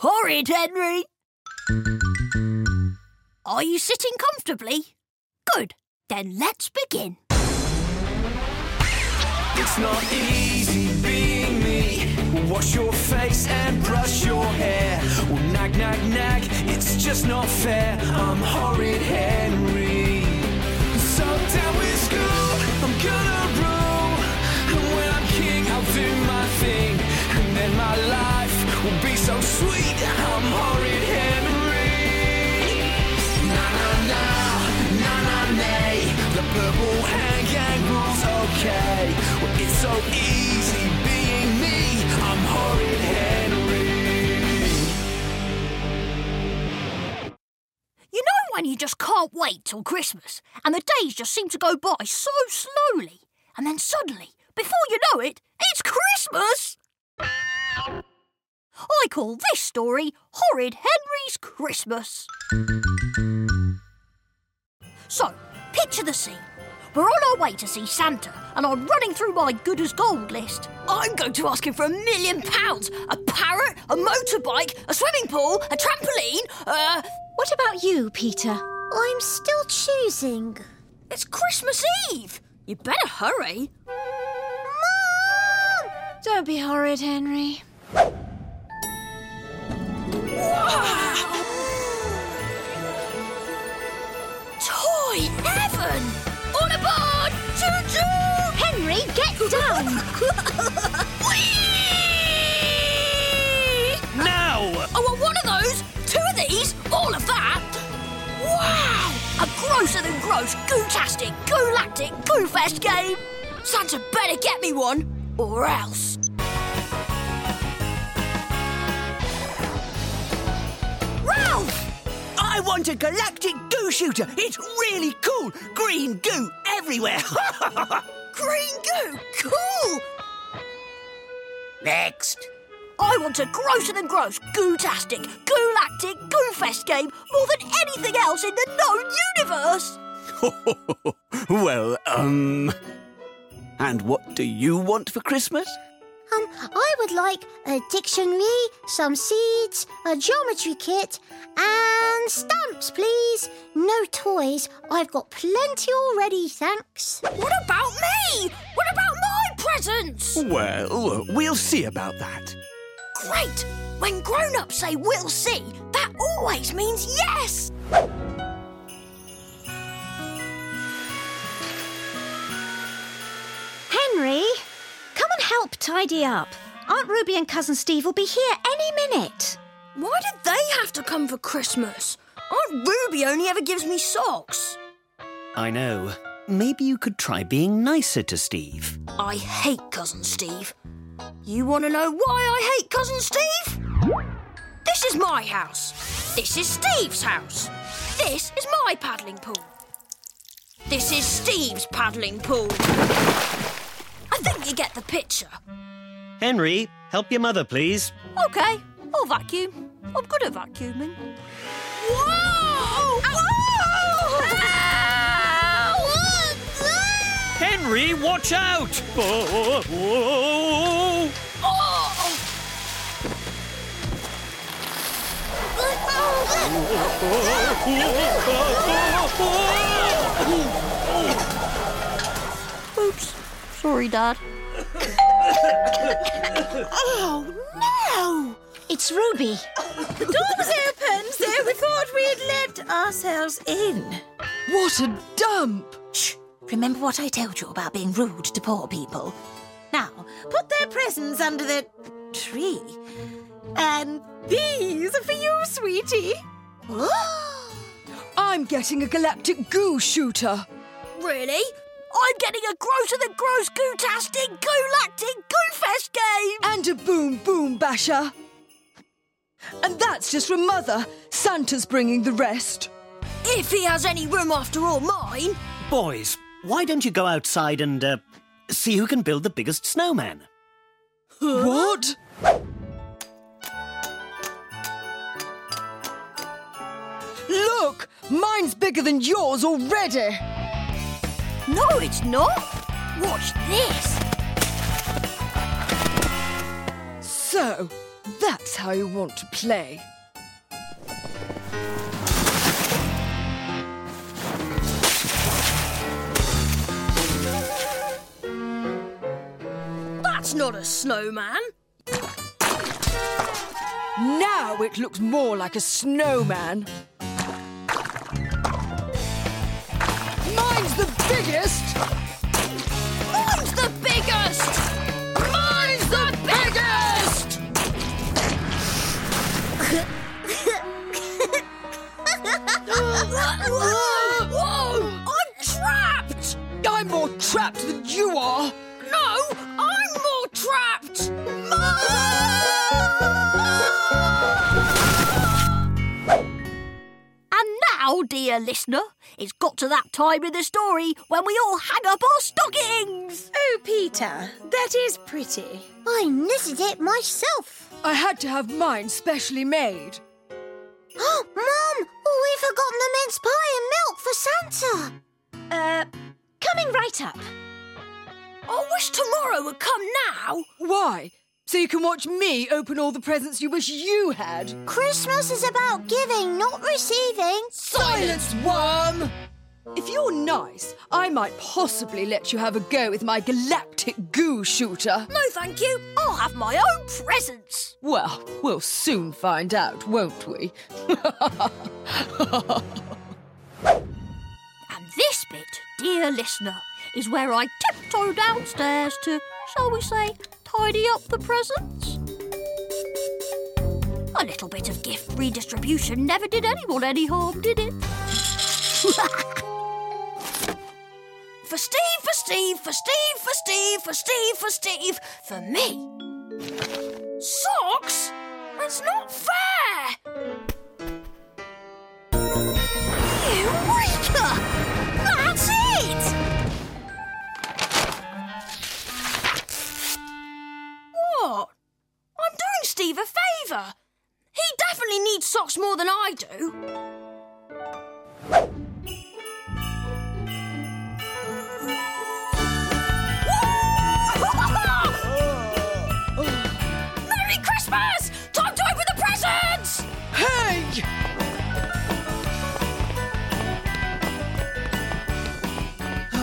Horrid, Henry! Are you sitting comfortably? Good. Then let's begin. It's not easy being me. Wash your face and brush your hair. Well, nag, nag, nag, it's just not fair. I'm horrid Henry. So down with school, I'm gonna will be so sweet. I'm horrid Henry. Na na na, na na nay. The purple hand gang rules okay. Well, it's so easy being me. I'm horrid Henry. You know when you just can't wait till Christmas and the days just seem to go by so slowly and then suddenly, before you know it, it's Christmas? I call this story Horrid Henry's Christmas. So, picture the scene. We're on our way to see Santa, and I'm running through my good as gold list. I'm going to ask him for a million pounds, a parrot, a motorbike, a swimming pool, a trampoline, uh, What about you, Peter? I'm still choosing. It's Christmas Eve! You better hurry. Mom! Don't be horrid, Henry. Toy heaven! On aboard! Choo choo! Henry, get down! Now! Oh, I want one of those, two of these, all of that. Wow! A grosser than gross, goo-tastic, goo-lactic, goo-fest game. Santa better get me one, or else. I want a galactic goo shooter. It's really cool. Green goo everywhere. Green goo, cool! Next. I want a grosser than gross, goo-tastic, goo-lactic, goo-fest game more than anything else in the known universe. well, um. And what do you want for Christmas? Um, I would like a dictionary, some seeds, a geometry kit, and stamps, please. No toys. I've got plenty already, thanks. What about me? What about my presents? Well, we'll see about that. Great! When grown-ups say we'll see, that always means yes! Tidy up. Aunt Ruby and Cousin Steve will be here any minute. Why did they have to come for Christmas? Aunt Ruby only ever gives me socks. I know. Maybe you could try being nicer to Steve. I hate Cousin Steve. You want to know why I hate Cousin Steve? This is my house. This is Steve's house. This is my paddling pool. This is Steve's paddling pool. I think you get the picture. Henry, help your mother, please. Okay, I'll vacuum. I'm good at vacuuming. Whoa! Whoa! Henry, watch out! Oh, oh, Oh! Oops. Sorry, Dad. Oh, no! It's Ruby. The door was open, so we thought we'd let ourselves in. What a dump! Shh! Remember what I told you about being rude to poor people? Now, put their presents under the tree. And these are for you, sweetie. I'm getting a galactic goo shooter. Really? I'm getting a grosser than gross goo-tastic, goo-lactic, goo-fest game! And a boom boom basher. And that's just from Mother. Santa's bringing the rest. If he has any room after all mine. Boys, why don't you go outside and uh, see who can build the biggest snowman? What? Look! Mine's bigger than yours already! No, it's not. Watch this. So, That's how you want to play. That's not a snowman. Now it looks more like a snowman. Biggest! Mine's the biggest! Mine's the biggest! I'm trapped! I'm more trapped than you are! No, I'm more trapped! And now, dear listener, it's got to that time in the story when we all hang up our stockings! Oh, Peter, that is pretty. I knitted it myself. I had to have mine specially made. Oh, Mum, we've forgotten the mince pie and milk for Santa. Uh, coming right up. I wish tomorrow would come now! Why? So you can watch me open all the presents you wish you had. Christmas is about giving, not receiving. Silence, worm! If you're nice, I might possibly let you have a go with my galactic goo shooter. No, thank you. I'll have my own presents. Well, we'll soon find out, won't we? And this bit, dear listener, is where I tiptoe downstairs to, shall we say, tidy up the presents. A little bit of gift redistribution never did anyone any harm, did it? for Steve, for Steve, for Steve, for Steve, for Steve, for Steve, for me. Socks? That's not fair! Socks more than I do. Merry Christmas! Time to open the presents! Hey!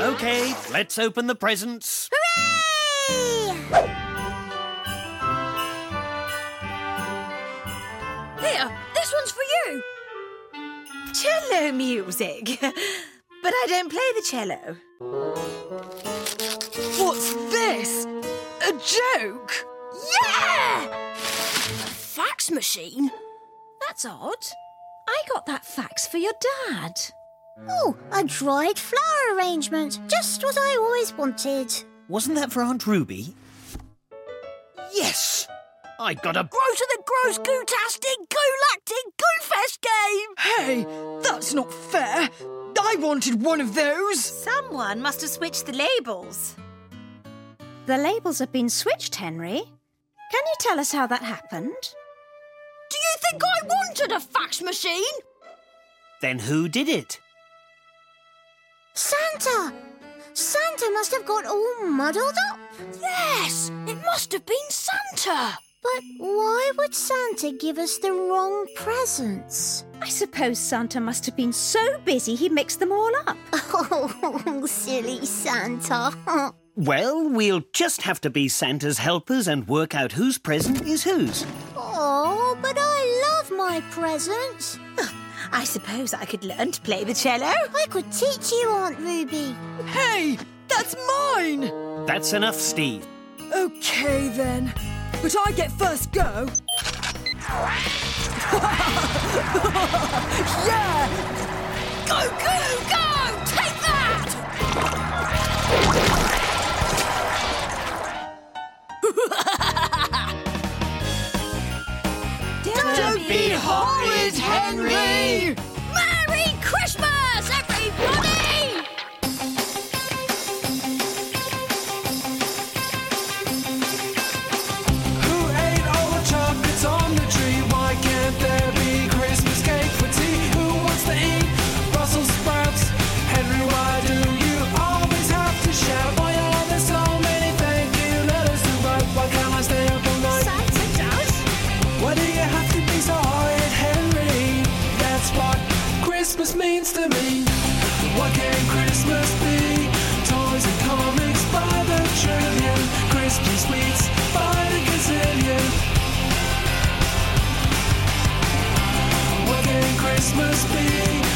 Okay, let's open the presents. Here, this one's for you. Cello music. but I don't play the cello. What's this? A joke? Yeah! A fax machine? That's odd. I got that fax for your dad. Oh, a dried flower arrangement. Just what I always wanted. Wasn't that for Aunt Ruby? Yes! I got a. Grow to the gross gootastic galactic goofest game! Hey, that's not fair. I wanted one of those. Someone must have switched the labels. The labels have been switched, Henry. Can you tell us how that happened? Do you think I wanted a fax machine? Then who did it? Santa! Santa must have got all muddled up. Yes, it must have been Santa. But why would Santa give us the wrong presents? I suppose Santa must have been so busy he mixed them all up. Oh, silly Santa. Well, we'll just have to be Santa's helpers and work out whose present is whose. Oh, but I love my presents. I suppose I could learn to play the cello. I could teach you, Aunt Ruby. Hey, that's mine. That's enough, Steve. Okay then. But I get first go. yeah! Go, go! must be.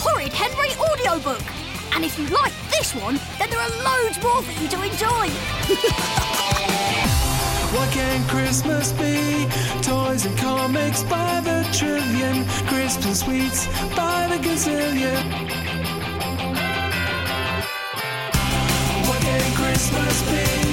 Horrid Henry audiobook. And if you like this one, then there are loads more for you to enjoy. What can Christmas be? Toys and comics by the trillion, and sweets by the gazillion. What can Christmas be?